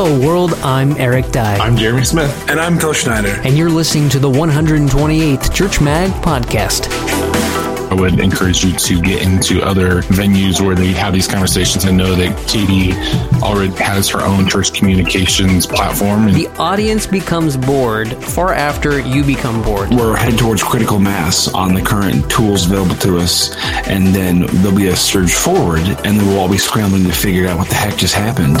Hello, world. I'm Eric Dye. I'm Jeremy Smith. And I'm Phil Schneider. And you're listening to the 128th Church Mag podcast. I would encourage you to get into other venues where they have these conversations. I know that Katie already has her own church communications platform. the audience becomes bored far after you become bored. We're headed towards critical mass on the current tools available to us, and then there'll be a surge forward, and then we'll all be scrambling to figure out what the heck just happened.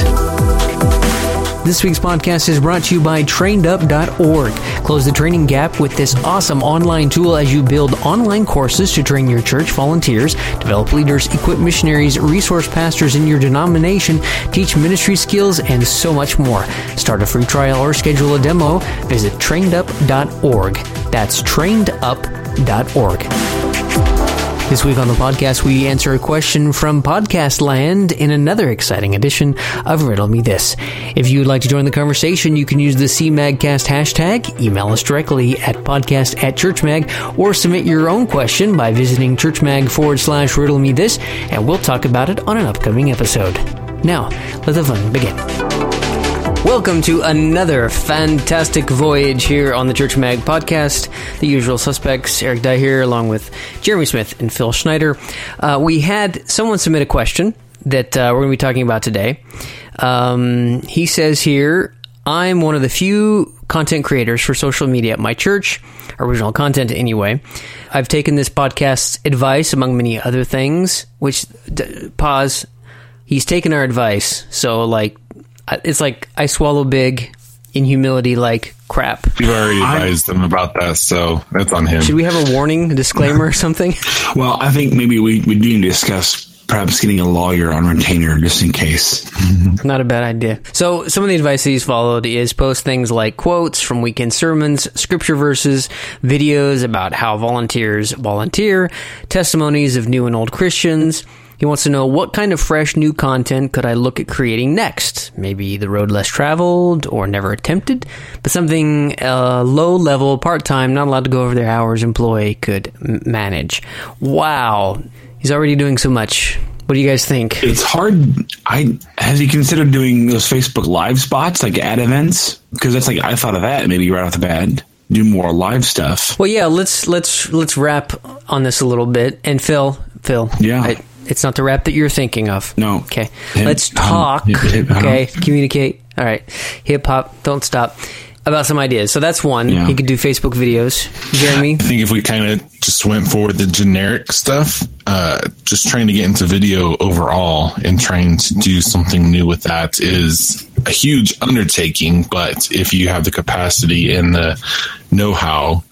This week's podcast is brought to you by trainedup.org. Close the training gap with this awesome online tool as you build online courses to train your church volunteers, develop leaders, equip missionaries, resource pastors in your denomination, teach ministry skills, and so much more. Start a free trial or schedule a demo. Visit trainedup.org. That's trainedup.org. This week on the podcast, we answer a question from Podcast Land in another exciting edition of Riddle Me This. If you would like to join the conversation, you can use the CMAGcast hashtag, email us directly at podcast at churchmag, or submit your own question by visiting churchmag forward slash riddle me this, and we'll talk about it on an upcoming episode. Now, let the fun begin. Welcome to another fantastic voyage here on the Church Mag podcast. The usual suspects, Eric Dye here, along with Jeremy Smith and Phil Schneider. Uh, we had someone submit a question that uh, we're going to be talking about today. Um, he says here, I'm one of the few content creators for social media at my church, original content anyway. I've taken this podcast's advice, among many other things, which, d- pause, he's taken our advice. So, like, it's like I swallow big in humility like crap. You've already advised them about that, so that's on him. Should we have a warning, a disclaimer, or something? Well, I think maybe we, we do need to discuss perhaps getting a lawyer on retainer just in case. Not a bad idea. So, some of the advice he's followed is post things like quotes from weekend sermons, scripture verses, videos about how volunteers volunteer, testimonies of new and old Christians. He wants to know what kind of fresh new content could I look at creating next? Maybe the road less traveled or never attempted, but something uh, low level, part time, not allowed to go over their hours employee could m- manage. Wow, he's already doing so much. What do you guys think? It's hard. I has he considered doing those Facebook live spots like at events? Because that's like I thought of that maybe right off the bat. Do more live stuff. Well, yeah. Let's let's let's wrap on this a little bit. And Phil, Phil, Yeah. I, it's not the rap that you're thinking of. No. Okay. Hip- Let's um, talk. hip- hip- okay. Communicate. All right. Hip hop. Don't stop. About some ideas. So that's one. Yeah. He could do Facebook videos. Jeremy. I think if we kind of just went for the generic stuff, uh, just trying to get into video overall and trying to do something new with that is a huge undertaking. But if you have the capacity and the know how,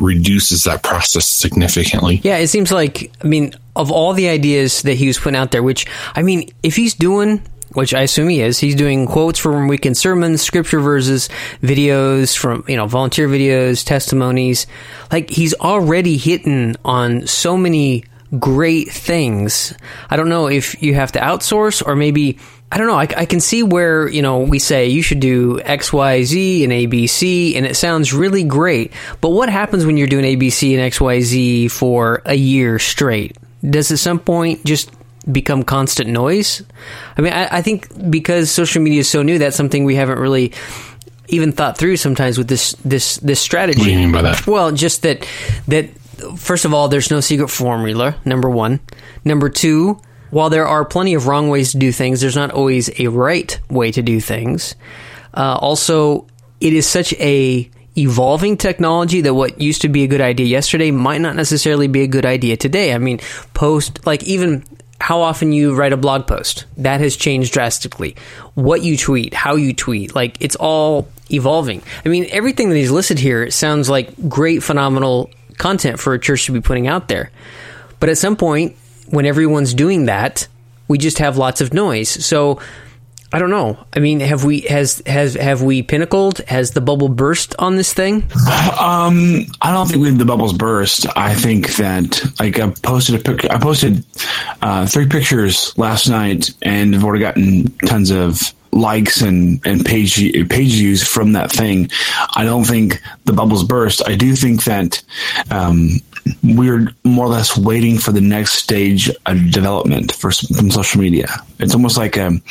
reduces that process significantly. Yeah, it seems like I mean, of all the ideas that he was putting out there, which I mean, if he's doing which I assume he is. He's doing quotes from weekend sermons, scripture verses, videos from, you know, volunteer videos, testimonies. Like, he's already hitting on so many great things. I don't know if you have to outsource or maybe, I don't know. I, I can see where, you know, we say you should do X, Y, Z and ABC and it sounds really great. But what happens when you're doing ABC and X, Y, Z for a year straight? Does at some point just become constant noise? I mean, I, I think because social media is so new, that's something we haven't really even thought through sometimes with this this this strategy. What do you mean by that? Well, just that that first of all, there's no secret formula. Number one. Number two. While there are plenty of wrong ways to do things, there's not always a right way to do things. Uh, also, it is such a evolving technology that what used to be a good idea yesterday might not necessarily be a good idea today. I mean, post like even how often you write a blog post that has changed drastically. What you tweet, how you tweet, like it's all evolving. I mean, everything that he's listed here sounds like great, phenomenal content for a church to be putting out there. But at some point, when everyone's doing that, we just have lots of noise. So I don't know. I mean, have we has has have we pinnacled? Has the bubble burst on this thing? Um, I don't think the bubbles burst. I think that like I posted a pic. I posted uh, three pictures last night, and I've already gotten tons of likes and and page page views from that thing. I don't think the bubbles burst. I do think that um, we're more or less waiting for the next stage of development for from social media. It's almost like um,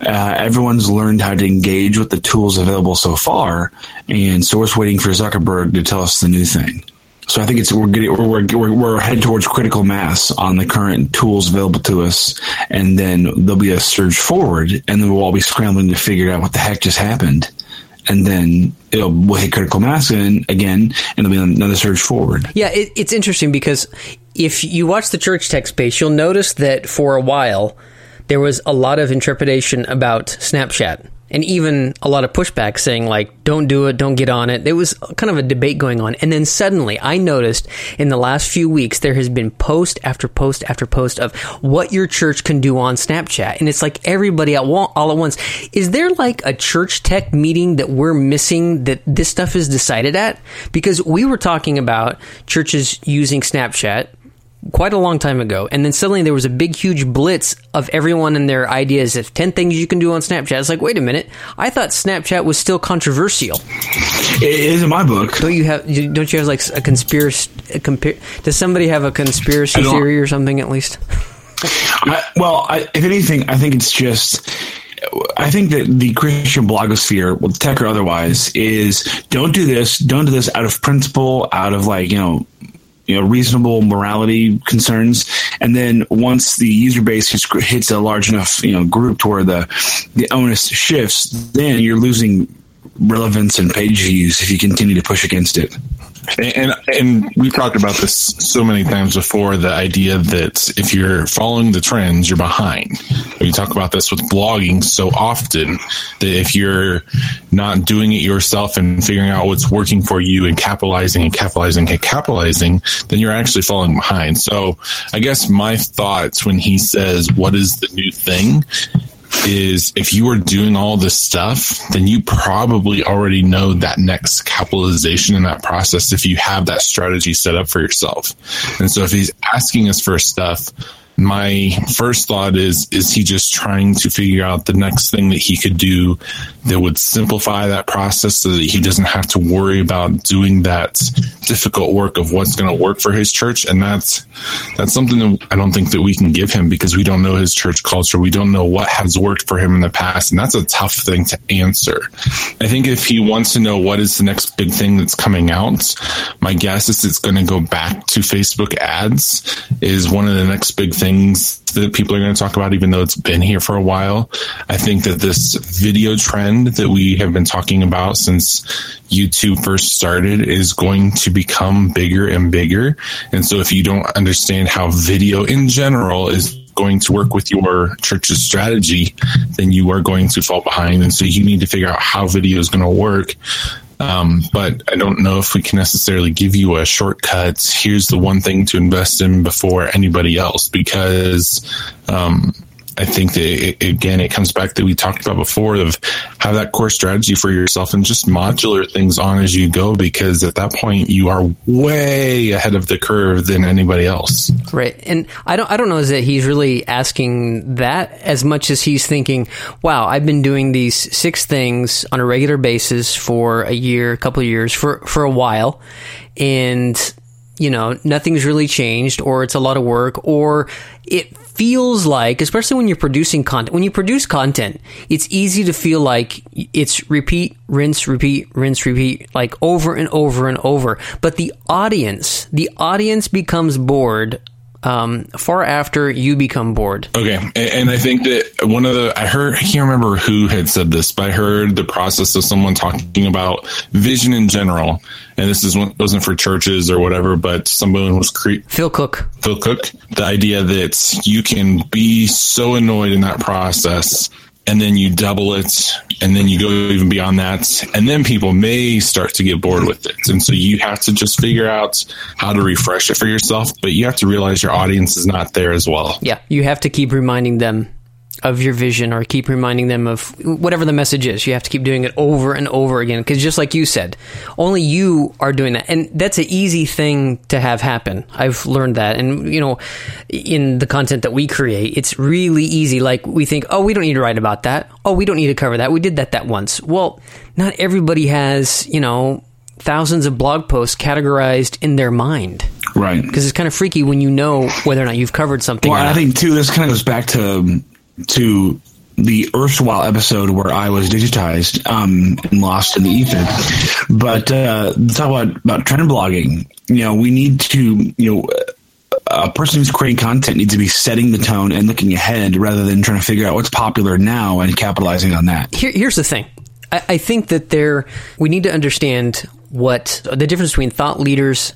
uh, everyone's learned how to engage with the tools available so far, and so we're just waiting for Zuckerberg to tell us the new thing. So I think it's we're getting we're, we're we're towards critical mass on the current tools available to us, and then there'll be a surge forward, and then we'll all be scrambling to figure out what the heck just happened, and then it'll we'll hit critical mass and again, and there'll be another surge forward. Yeah, it, it's interesting because if you watch the church tech space, you'll notice that for a while there was a lot of intrepidation about Snapchat and even a lot of pushback saying like don't do it don't get on it. There was kind of a debate going on. And then suddenly i noticed in the last few weeks there has been post after post after post of what your church can do on snapchat. And it's like everybody at all at once. Is there like a church tech meeting that we're missing that this stuff is decided at? Because we were talking about churches using snapchat quite a long time ago. And then suddenly there was a big, huge blitz of everyone and their ideas of 10 things you can do on Snapchat. It's like, wait a minute. I thought Snapchat was still controversial. It is in my book. Don't you have, don't you have like a conspiracy, a compar- does somebody have a conspiracy theory or something at least? I, well, I, if anything, I think it's just, I think that the Christian blogosphere, well, tech or otherwise, is don't do this, don't do this out of principle, out of like, you know, you know reasonable morality concerns. And then once the user base hits a large enough you know group to where the the onus shifts then you're losing relevance and page views if you continue to push against it and and we've talked about this so many times before. The idea that if you're following the trends, you're behind. We talk about this with blogging so often that if you're not doing it yourself and figuring out what's working for you and capitalizing and capitalizing and capitalizing, then you're actually falling behind. So I guess my thoughts when he says, "What is the new thing?" Is if you are doing all this stuff, then you probably already know that next capitalization in that process if you have that strategy set up for yourself. And so if he's asking us for stuff, my first thought is is he just trying to figure out the next thing that he could do that would simplify that process so that he doesn't have to worry about doing that difficult work of what's going to work for his church and that's that's something that I don't think that we can give him because we don't know his church culture. We don't know what has worked for him in the past and that's a tough thing to answer. I think if he wants to know what is the next big thing that's coming out my guess is it's going to go back to Facebook ads is one of the next big things things that people are going to talk about, even though it's been here for a while. I think that this video trend that we have been talking about since YouTube first started is going to become bigger and bigger. And so if you don't understand how video in general is going to work with your church's strategy, then you are going to fall behind. And so you need to figure out how video is going to work um, but I don't know if we can necessarily give you a shortcut. Here's the one thing to invest in before anybody else, because um, I think that it, again, it comes back that we talked about before of have that core strategy for yourself and just modular things on as you go, because at that point you are way ahead of the curve than anybody else. Right. And I don't, I don't know is that he's really asking that as much as he's thinking, wow, I've been doing these six things on a regular basis for a year, a couple of years for, for a while. And, you know, nothing's really changed or it's a lot of work or it feels like, especially when you're producing content, when you produce content, it's easy to feel like it's repeat, rinse, repeat, rinse, repeat, like over and over and over. But the audience, the audience becomes bored um, far after you become bored. Okay, and, and, I think that one of the I heard I can't remember who had said this, but I heard the process of someone talking about vision in general, and this is wasn't for churches or whatever, but someone was cre- Phil Cooke. Phil Cooke, the idea that you can be so annoyed in that process and then you double it and then you go even beyond that and then people may start to get bored with it. And so you have to just figure out how to refresh it for yourself but you have to realize your audience is not there as well. Yeah you have to keep reminding them of your vision or keep reminding them of whatever the message is. You have to keep doing it over and over again because just like you said, only you are doing that. And that's an easy thing to have happen. I've learned that. And, you know, in the content that we create, it's really easy. Like we think, oh, we don't need to write about that. Oh, we don't need to cover that. We did that that once. Well, not everybody has, you know, thousands of blog posts categorized in their mind. Right. Because it's kind of freaky when you know whether or not you've covered something. Well, I think too. This kind of goes back to um, to the erstwhile episode where I was digitized um, and lost in the ether. But uh, talk about about trend blogging. You know, we need to you know. A person who's creating content needs to be setting the tone and looking ahead rather than trying to figure out what's popular now and capitalizing on that. Here, here's the thing. I, I think that there we need to understand what the difference between thought leaders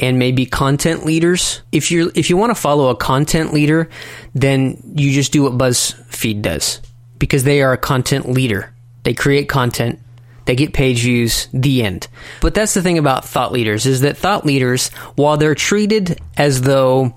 and maybe content leaders. If you're if you want to follow a content leader, then you just do what BuzzFeed does because they are a content leader. They create content. They get page views, the end. But that's the thing about thought leaders is that thought leaders, while they're treated as though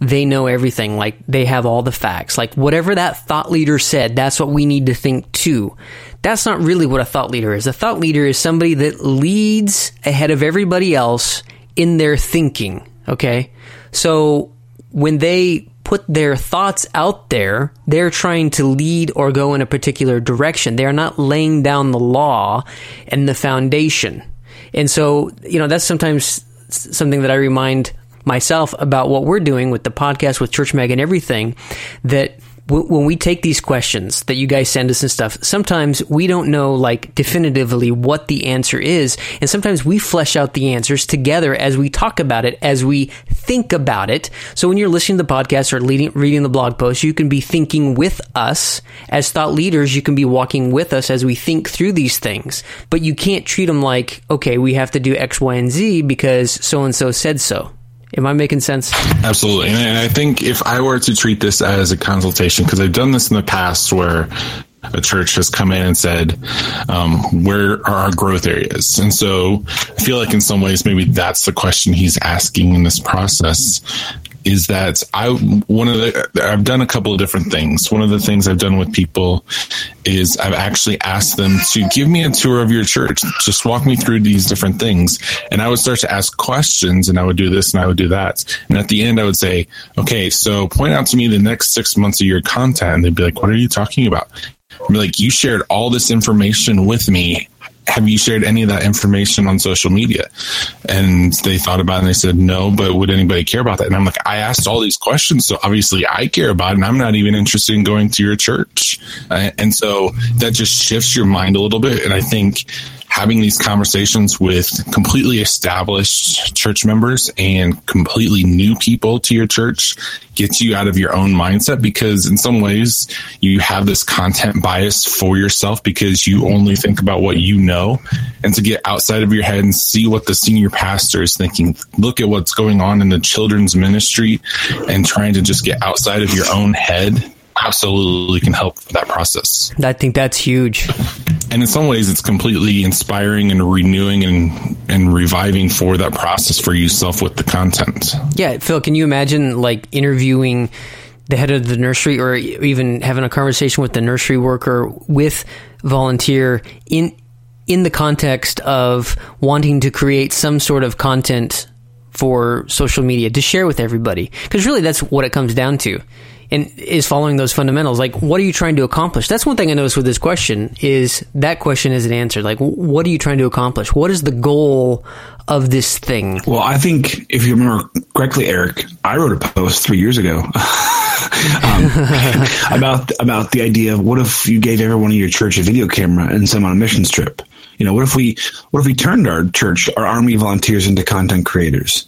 they know everything, like they have all the facts, like whatever that thought leader said, that's what we need to think too. That's not really what a thought leader is. A thought leader is somebody that leads ahead of everybody else in their thinking. Okay. So when they put their thoughts out there, they're trying to lead or go in a particular direction. They are not laying down the law and the foundation. And so, you know, that's sometimes something that I remind myself about what we're doing with the podcast, with Church Mag and everything, that when we take these questions that you guys send us and stuff, sometimes we don't know like definitively what the answer is. And sometimes we flesh out the answers together as we talk about it, as we think about it. So when you're listening to the podcast or leading, reading the blog post, you can be thinking with us as thought leaders. You can be walking with us as we think through these things, but you can't treat them like, okay, we have to do X, Y, and Z because so and so said so. Am I making sense? Absolutely. And I think if I were to treat this as a consultation, because I've done this in the past where a church has come in and said, um, where are our growth areas? And so I feel like in some ways, maybe that's the question he's asking in this process is that I one of the I've done a couple of different things. One of the things I've done with people is I've actually asked them to give me a tour of your church. Just walk me through these different things. And I would start to ask questions and I would do this and I would do that. And at the end I would say, okay, so point out to me the next six months of your content. And they'd be like, what are you talking about? Be like, you shared all this information with me have you shared any of that information on social media? And they thought about it and they said, no, but would anybody care about that? And I'm like, I asked all these questions. So obviously I care about it and I'm not even interested in going to your church. Uh, and so that just shifts your mind a little bit. And I think having these conversations with completely established church members and completely new people to your church gets you out of your own mindset because in some ways you have this content bias for yourself because you only think about what you know and to get outside of your head and see what the senior pastor is thinking look at what's going on in the children's ministry and trying to just get outside of your own head absolutely can help that process. I think that's huge. And in some ways, it's completely inspiring and renewing and, and reviving for that process for yourself with the content. Yeah, Phil, can you imagine like interviewing the head of the nursery or even having a conversation with the nursery worker with volunteer in in the context of wanting to create some sort of content for social media to share with everybody because really that's what it comes down to and is following those fundamentals. Like what are you trying to accomplish? That's one thing i noticed with this question is that question isn't answered. Like what are you trying to accomplish? What is the goal of this thing? Well i think if you remember correctly eric i wrote a post three years ago um, about about the idea of what if you gave everyone in your church a video camera and sent them on a missions trip? You know what if we what if we turned our church our army volunteers into content creators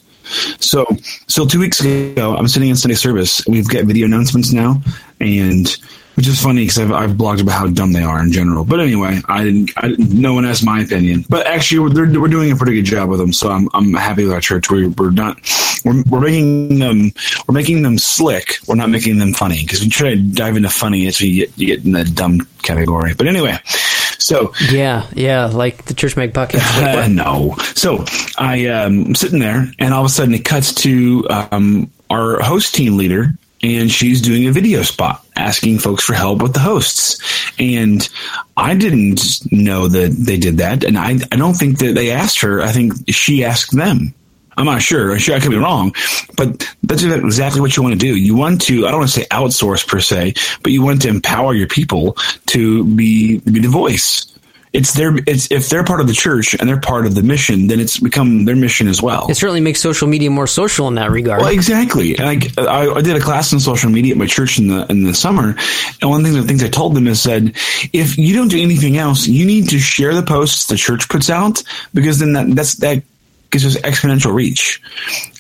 so, so two weeks ago, I'm sitting in Sunday service. We've got video announcements now, and which is funny because I've, I've blogged about how dumb they are in general. But anyway, I didn't. I didn't no one asked my opinion. But actually, we're, we're doing a pretty good job with them. So I'm I'm happy with our church. We, we're not. We're, we're making them. We're making them slick. We're not making them funny because we try to dive into funny as we get you get in the dumb category. But anyway. So yeah, yeah, like the Church Mag podcast. Uh, no. So I um, am sitting there, and all of a sudden it cuts to um, our host team leader, and she's doing a video spot asking folks for help with the hosts. And I didn't know that they did that, and I I don't think that they asked her. I think she asked them. I'm not sure. I'm sure, I could be wrong, but that's exactly what you want to do. You want to, I don't want to say outsource per se, but you want to empower your people to be, be the voice. it's their it's if they're part of the church and they're part of the mission, then it's become their mission as well. It certainly makes social media more social in that regard. Well, exactly. Like I, I did a class on social media at my church in the in the summer, and one of the things I told them is said, if you don't do anything else, you need to share the posts the church puts out because then that that's that gives us exponential reach.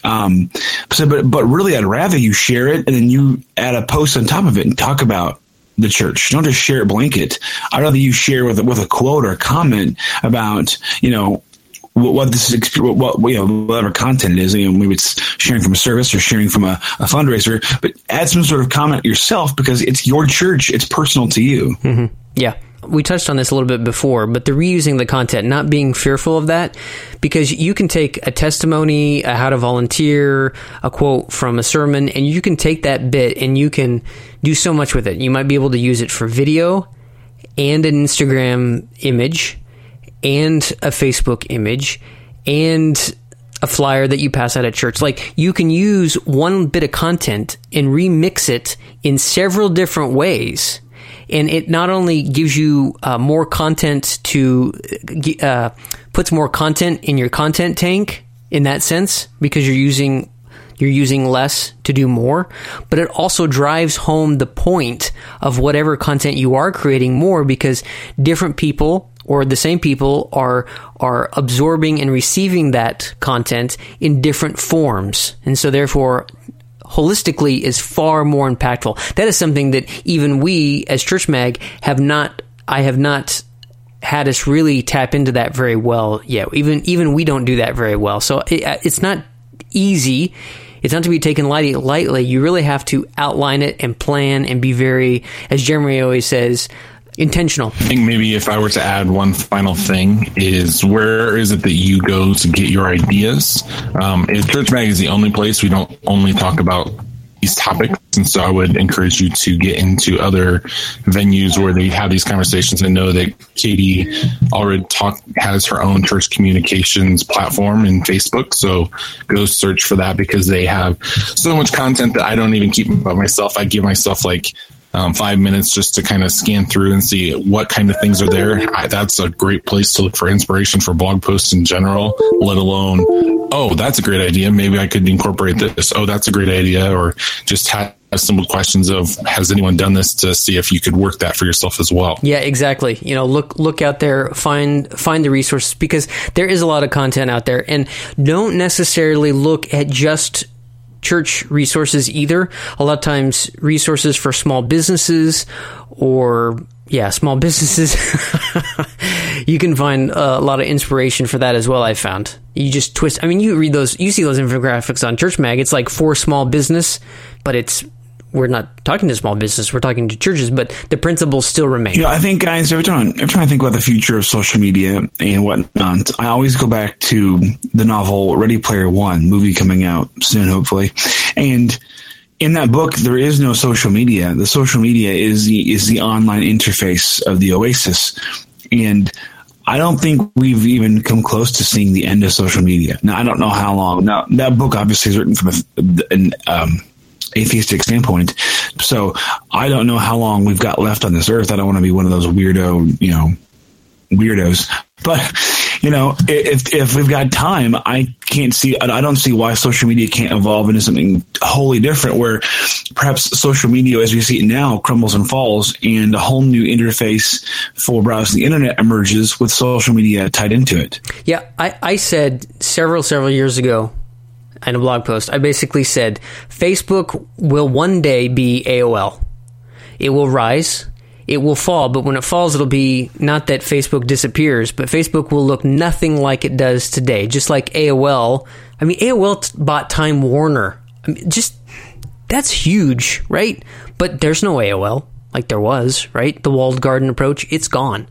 Um, so, but but really, I'd rather you share it and then you add a post on top of it and talk about the church. Don't just share a blanket. I'd rather you share with with a quote or a comment about you know what this is, what, you know, whatever content it is, you know, maybe it's sharing from a service or sharing from a, a fundraiser, but add some sort of comment yourself because it's your church. It's personal to you. Mm-hmm. Yeah we touched on this a little bit before, but the reusing the content, not being fearful of that, because you can take a testimony, a how to volunteer, a quote from a sermon, and you can take that bit and you can do so much with it. You might be able to use it for video and an Instagram image and a Facebook image and a flyer that you pass out at church. Like you can use one bit of content and remix it in several different ways and it not only gives you uh, more content to uh, puts more content in your content tank in that sense because you're using you're using less to do more, but it also drives home the point of whatever content you are creating more because different people or the same people are are absorbing and receiving that content in different forms. And so therefore holistically is far more impactful. That is something that even we as Church Mag have not, I have not had us really tap into that very well yet. Even, even we don't do that very well. So it, uh, it's not easy. It's not to be taken lightly, lightly. You really have to outline it and plan and be very, as Jeremy always says, intentional. I think maybe if I were to add one final thing is where is it that you go to get your ideas? Um, Church Mag is the only place we don't only talk about these topics, and so I would encourage you to get into other venues where they have these conversations. I know that Katie already talk has her own church communications platform in Facebook, so go search for that because they have so much content that I don't even keep about myself. I give myself like um, five minutes just to kind of scan through and see what kind of things are there. I, that's a great place to look for inspiration for blog posts in general, let alone, oh, that's a great idea. Maybe I could incorporate this. Oh, that's a great idea. Or just have simple questions of has anyone done this to see if you could work that for yourself as well. Yeah, exactly. You know, look look out there, find find the resources because there is a lot of content out there and don't necessarily look at just church resources either. A lot of times, resources for small businesses or yeah, small businesses. you can find a lot of inspiration for that as well. I found you just twist. I mean, you read those, you see those infographics on Church Mag. It's like for small business, but it's we're not talking to small business, we're talking to churches, but the principles still remain. Yeah, I think, guys, every time, every time I think about the future of social media and whatnot, I always go back to the novel Ready Player One movie coming out soon, hopefully. And in that book, there is no social media. The social media is the, is the online interface of the Oasis. And I don't think we've even come close to seeing the end of social media. Now, I don't know how long. Now, that book obviously is written from a, an, um, atheistic standpoint. So I don't know how long we've got left on this earth. I don't want to be one of those weirdo, you know, weirdos. But you know, if if we've got time, I can't see. I don't see why social media can't evolve into something wholly different. Where perhaps social media, as we see it now, crumbles and falls, and a whole new interface for browsing the internet emerges with social media tied into it. Yeah, I, I said several several years ago in a blog post, I basically said Facebook will one day be AOL. It will rise, it will fall, but when it falls, it'll be not that Facebook disappears, but Facebook will look nothing like it does today. Just like AOL. I mean, AOL t- bought Time Warner. I mean, just that's huge, right? But there's no AOL like there was, right? The walled garden approach, it's gone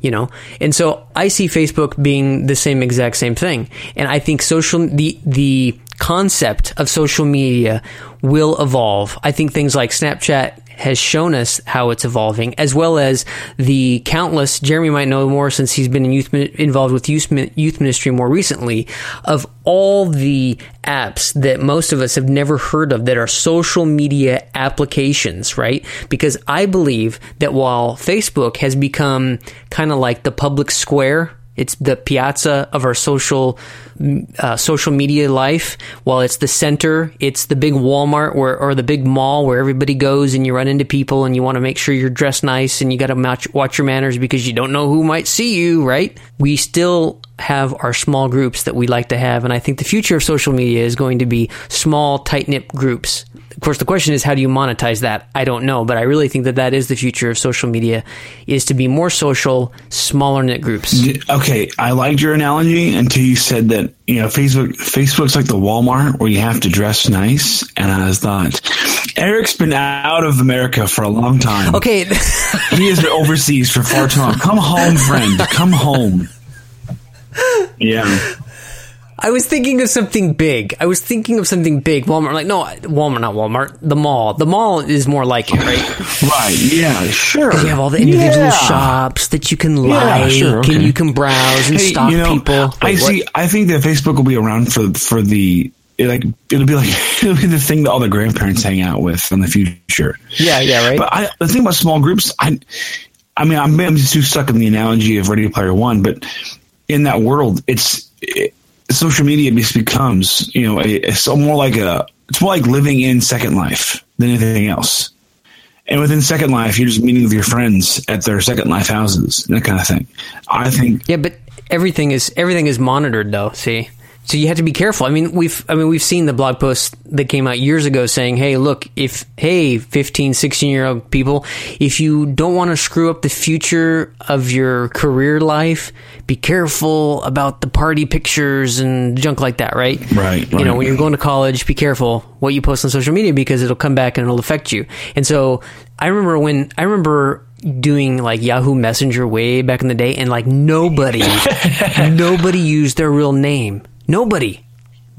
you know and so i see facebook being the same exact same thing and i think social the the concept of social media will evolve. I think things like Snapchat has shown us how it's evolving, as well as the countless. Jeremy might know more since he's been in youth, involved with youth, youth ministry more recently. Of all the apps that most of us have never heard of that are social media applications, right? Because I believe that while Facebook has become kind of like the public square, it's the piazza of our social uh, social media life. While it's the center, it's the big Walmart where, or the big mall where everybody goes and you run into people and you want to make sure you're dressed nice and you got to watch your manners because you don't know who might see you, right? We still have our small groups that we like to have. And I think the future of social media is going to be small, tight knit groups of course, the question is how do you monetize that? I don't know, but I really think that that is the future of social media: is to be more social, smaller knit groups. Okay, I liked your analogy until you said that you know Facebook. Facebook's like the Walmart where you have to dress nice, and I thought Eric's been out of America for a long time. Okay, he has been overseas for far too long. Come home, friend. Come home. Yeah. I was thinking of something big. I was thinking of something big. Walmart, like no, Walmart, not Walmart. The mall. The mall is more like it, right? right. Yeah. Sure. You have all the individual yeah. shops that you can like, yeah, sure, okay. and you can browse and hey, stalk you know, people. Wait, I see. I think that Facebook will be around for for the like it'll be like it'll be the thing that all the grandparents hang out with in the future. Yeah, yeah, right. But I, the thing about small groups, I, I mean, I'm, I'm just too stuck in the analogy of Ready Player One, but in that world, it's it, social media just becomes, you know, a, it's more like a, it's more like living in Second Life than anything else. And within Second Life, you're just meeting with your friends at their Second Life houses, that kind of thing. I think. Yeah, but everything is everything is monitored, though. See, so you have to be careful. I mean, we've I mean we've seen the blog post that came out years ago saying, "Hey, look, if hey, 15, 16-year-old people, if you don't want to screw up the future of your career life, be careful about the party pictures and junk like that, right? Right. You right. know, when you're going to college, be careful what you post on social media because it'll come back and it'll affect you. And so, I remember when I remember doing like Yahoo Messenger way back in the day, and like nobody, nobody used their real name. Nobody.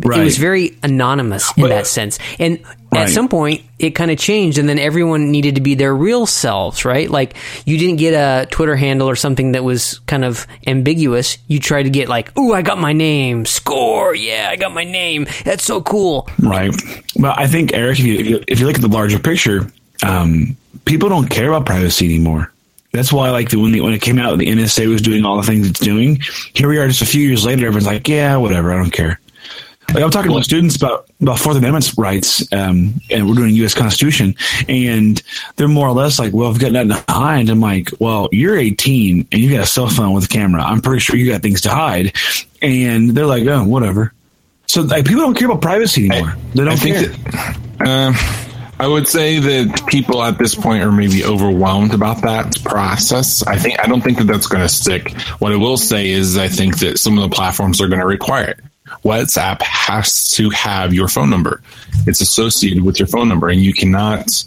Right. It was very anonymous in but, that sense. And right. at some point, it kind of changed, and then everyone needed to be their real selves, right? Like, you didn't get a Twitter handle or something that was kind of ambiguous. You tried to get, like, ooh, I got my name, score, yeah, I got my name. That's so cool. Right. Well, I think, Eric, if you, if you, if you look at the larger picture, um, people don't care about privacy anymore. That's why, like, the, when, the, when it came out, the NSA was doing all the things it's doing. Here we are, just a few years later. Everyone's like, "Yeah, whatever. I don't care." Like, I'm talking to students about about Fourth Amendment rights, um, and we're doing U.S. Constitution, and they're more or less like, "Well, I've got nothing to hide." I'm like, "Well, you're 18 and you got a cell phone with a camera. I'm pretty sure you got things to hide." And they're like, "Oh, whatever." So, like, people don't care about privacy anymore. I, they don't I care. That, uh, I would say that people at this point are maybe overwhelmed about that process. I think I don't think that that's going to stick. What I will say is I think that some of the platforms are going to require it. WhatsApp has to have your phone number. It's associated with your phone number, and you cannot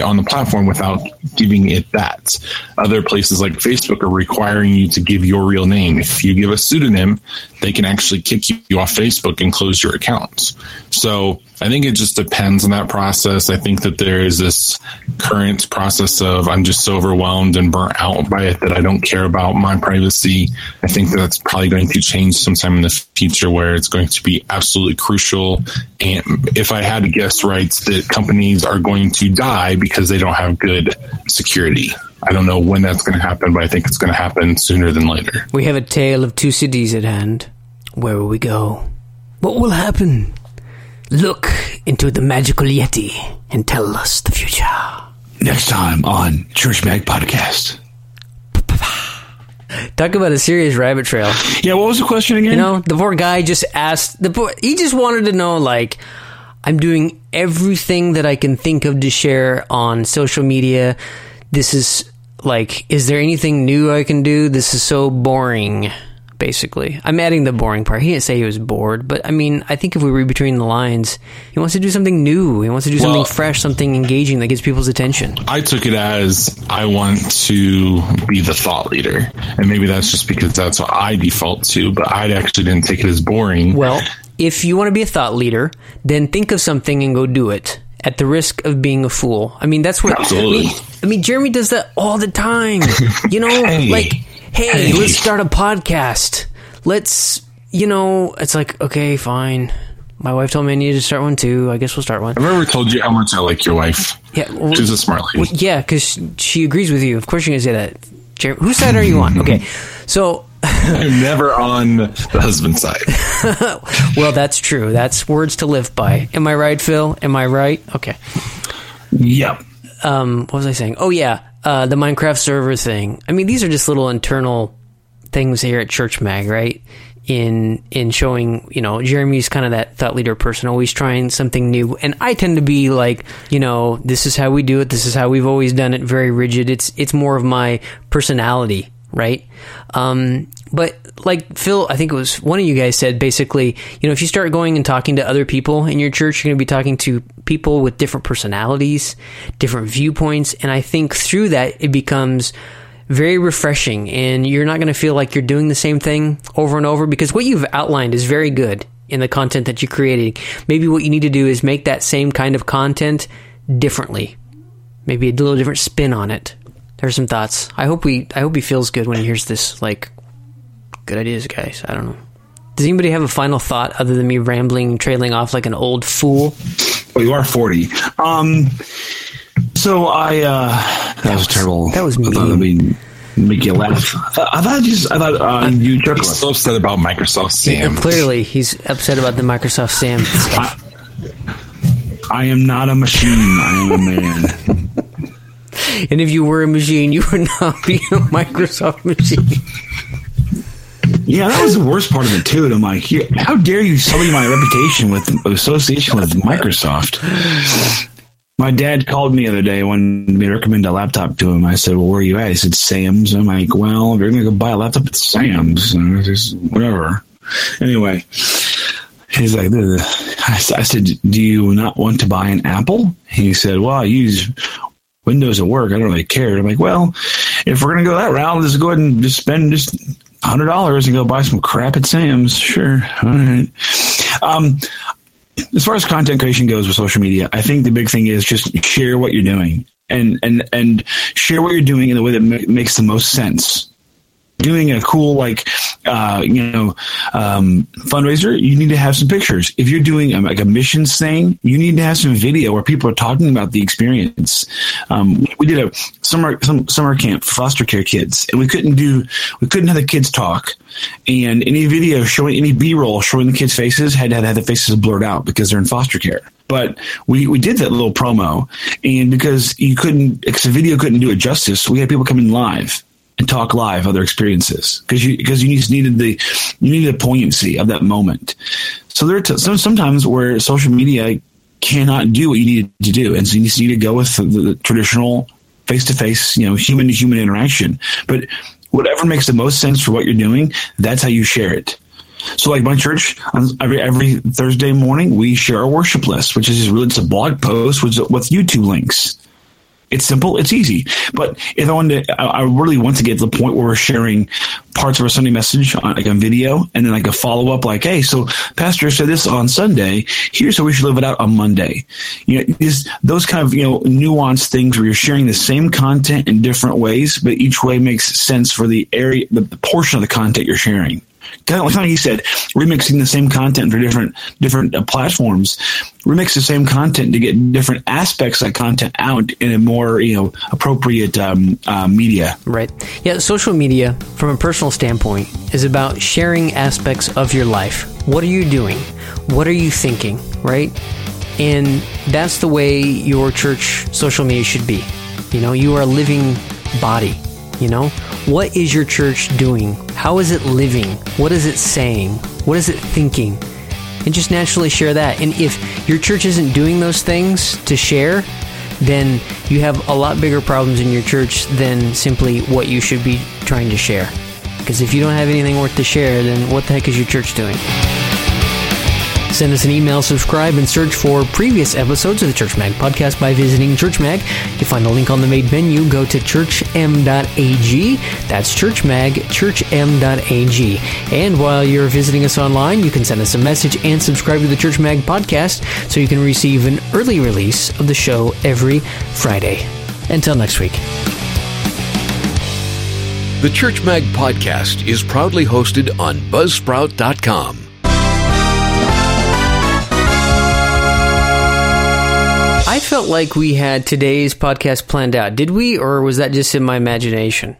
on the platform without giving it that. Other places like Facebook are requiring you to give your real name. If you give a pseudonym, they can actually kick you off Facebook and close your account. So I think it just depends on that process. I think that there is this current process of I'm just so overwhelmed and burnt out by it that I don't care about my privacy. I think that that's probably going to change sometime in the future where it's going to be absolutely crucial. And if I had to guess right, that companies are going to die because they don't have good security. I don't know when that's going to happen, but I think it's going to happen sooner than later. We have a tale of two cities at hand. Where will we go? What will happen? Look into the magical Yeti and tell us the future. Next time on Church Mag Podcast. Talk about a serious rabbit trail. Yeah, what was the question again? You know, the poor guy just asked the poor, he just wanted to know like I'm doing everything that I can think of to share on social media. This is like is there anything new I can do? This is so boring basically. I'm adding the boring part. He didn't say he was bored, but I mean, I think if we read between the lines, he wants to do something new. He wants to do something well, fresh, something engaging that gets people's attention. I took it as I want to be the thought leader. And maybe that's just because that's what I default to, but I actually didn't take it as boring. Well, if you want to be a thought leader, then think of something and go do it at the risk of being a fool. I mean, that's what. Absolutely. I mean, I mean Jeremy does that all the time. You know, hey. like hey, let's start a podcast. Let's, you know, it's like, okay, fine. My wife told me I needed to start one too. I guess we'll start one. I've never told you how much I like your wife. Yeah, well, She's a smart lady. well, yeah, because she agrees with you. Of course, you're gonna say that. Jer- Whose side are you on? Okay, so I'm never on the husband side. well, that's true. That's words to live by. Am I right, Phil? Am I right? Okay. Yep. um, what was I saying? Oh yeah, uh, the Minecraft server thing. I mean, these are just little internal things here at Church Mag, right? In in showing, you know, Jeremy's kind of that thought leader person, always trying something new, and I tend to be like, you know, this is how we do it. This is how we've always done it. Very rigid. It's it's more of my personality, right? Um, but like Phil, I think it was one of you guys said basically, you know, if you start going and talking to other people in your church, you're going to be talking to people with different personalities, different viewpoints, and I think through that it becomes very refreshing and you're not going to feel like you're doing the same thing over and over because what you've outlined is very good in the content that you're creating. Maybe what you need to do is make that same kind of content differently. Maybe a little different spin on it. There's some thoughts. I hope we I hope he feels good when he hears this like good ideas, guys. I don't know. Does anybody have a final thought other than me rambling, trailing off like an old fool? Well, you are 40. Um, so I, uh, that was terrible. that was I thought that'd be, make you laugh. I, I thought just, I thought, uh, you chuckle. He's so upset about Microsoft Sam. Clearly, he's upset about the Microsoft Sam stuff. I am not a machine. I am a man. And if you were a machine, you would not be a Microsoft machine. Yeah, that was the worst part of it too. I'm like, how dare you sully my reputation with association with Microsoft? My dad called me the other day when we recommended a laptop to him. I said, "Well, where are you at?" He said, "Sam's." I'm like, "Well, if you're gonna go buy a laptop at Sam's, just whatever." Anyway, he's like. I I said, "Do you not want to buy an Apple?" He said, "Well, I use Windows at work. I don't really care." I'm like, "Well, if we're gonna go that route, let's go ahead and just spend just hundred dollars and go buy some crap at Sam's." Sure, all right. Um, as far as content creation goes with social media, I think the big thing is just share what you're doing and and and share what you're doing in the way that ma- makes the most sense. Doing a cool like uh, you know um, fundraiser, you need to have some pictures. If you're doing um, like a missions thing, you need to have some video where people are talking about the experience. Um, we did a summer some summer camp for foster care kids, and we couldn't do we couldn't have the kids talk, and any video showing any B roll showing the kids' faces had to have the faces blurred out because they're in foster care. But we, we did that little promo, and because you couldn't, because the video couldn't do it justice, we had people come in live and talk live other experiences because you because you just needed the you needed the poignancy of that moment. So there are t- some, sometimes where social media cannot do what you need to do, and so you just need to go with the, the traditional face to face, you know, human to human interaction. But whatever makes the most sense for what you're doing, that's how you share it. So, like my church, every every Thursday morning, we share our worship list, which is really just a blog post with with YouTube links. It's simple, it's easy. But if I wanted to, I really want to get to the point where we're sharing parts of our Sunday message on like on video, and then like a follow up, like, hey, so Pastor said this on Sunday. Here's how we should live it out on Monday. You know, is those kind of you know nuanced things where you're sharing the same content in different ways, but each way makes sense for the area, the portion of the content you're sharing kind of like you said, remixing the same content for different different uh, platforms. Remix the same content to get different aspects of content out in a more you know appropriate um, uh, media. Right. Yeah, social media, from a personal standpoint, is about sharing aspects of your life. What are you doing? What are you thinking? Right? And that's the way your church social media should be. You know, you are a living body. You know, what is your church doing? How is it living? What is it saying? What is it thinking? And just naturally share that. And if your church isn't doing those things to share, then you have a lot bigger problems in your church than simply what you should be trying to share. Because if you don't have anything worth to share, then what the heck is your church doing? Send us an email, subscribe, and search for previous episodes of the Church Mag podcast by visiting Church Mag. You find a link on the main menu. Go to churchm.ag. That's Church Mag, churchm.ag. And while you're visiting us online, you can send us a message and subscribe to the Church Mag podcast so you can receive an early release of the show every Friday. Until next week. The Church Mag podcast is proudly hosted on Buzzsprout.com. like we had today's podcast planned out. Did we, or was that just in my imagination?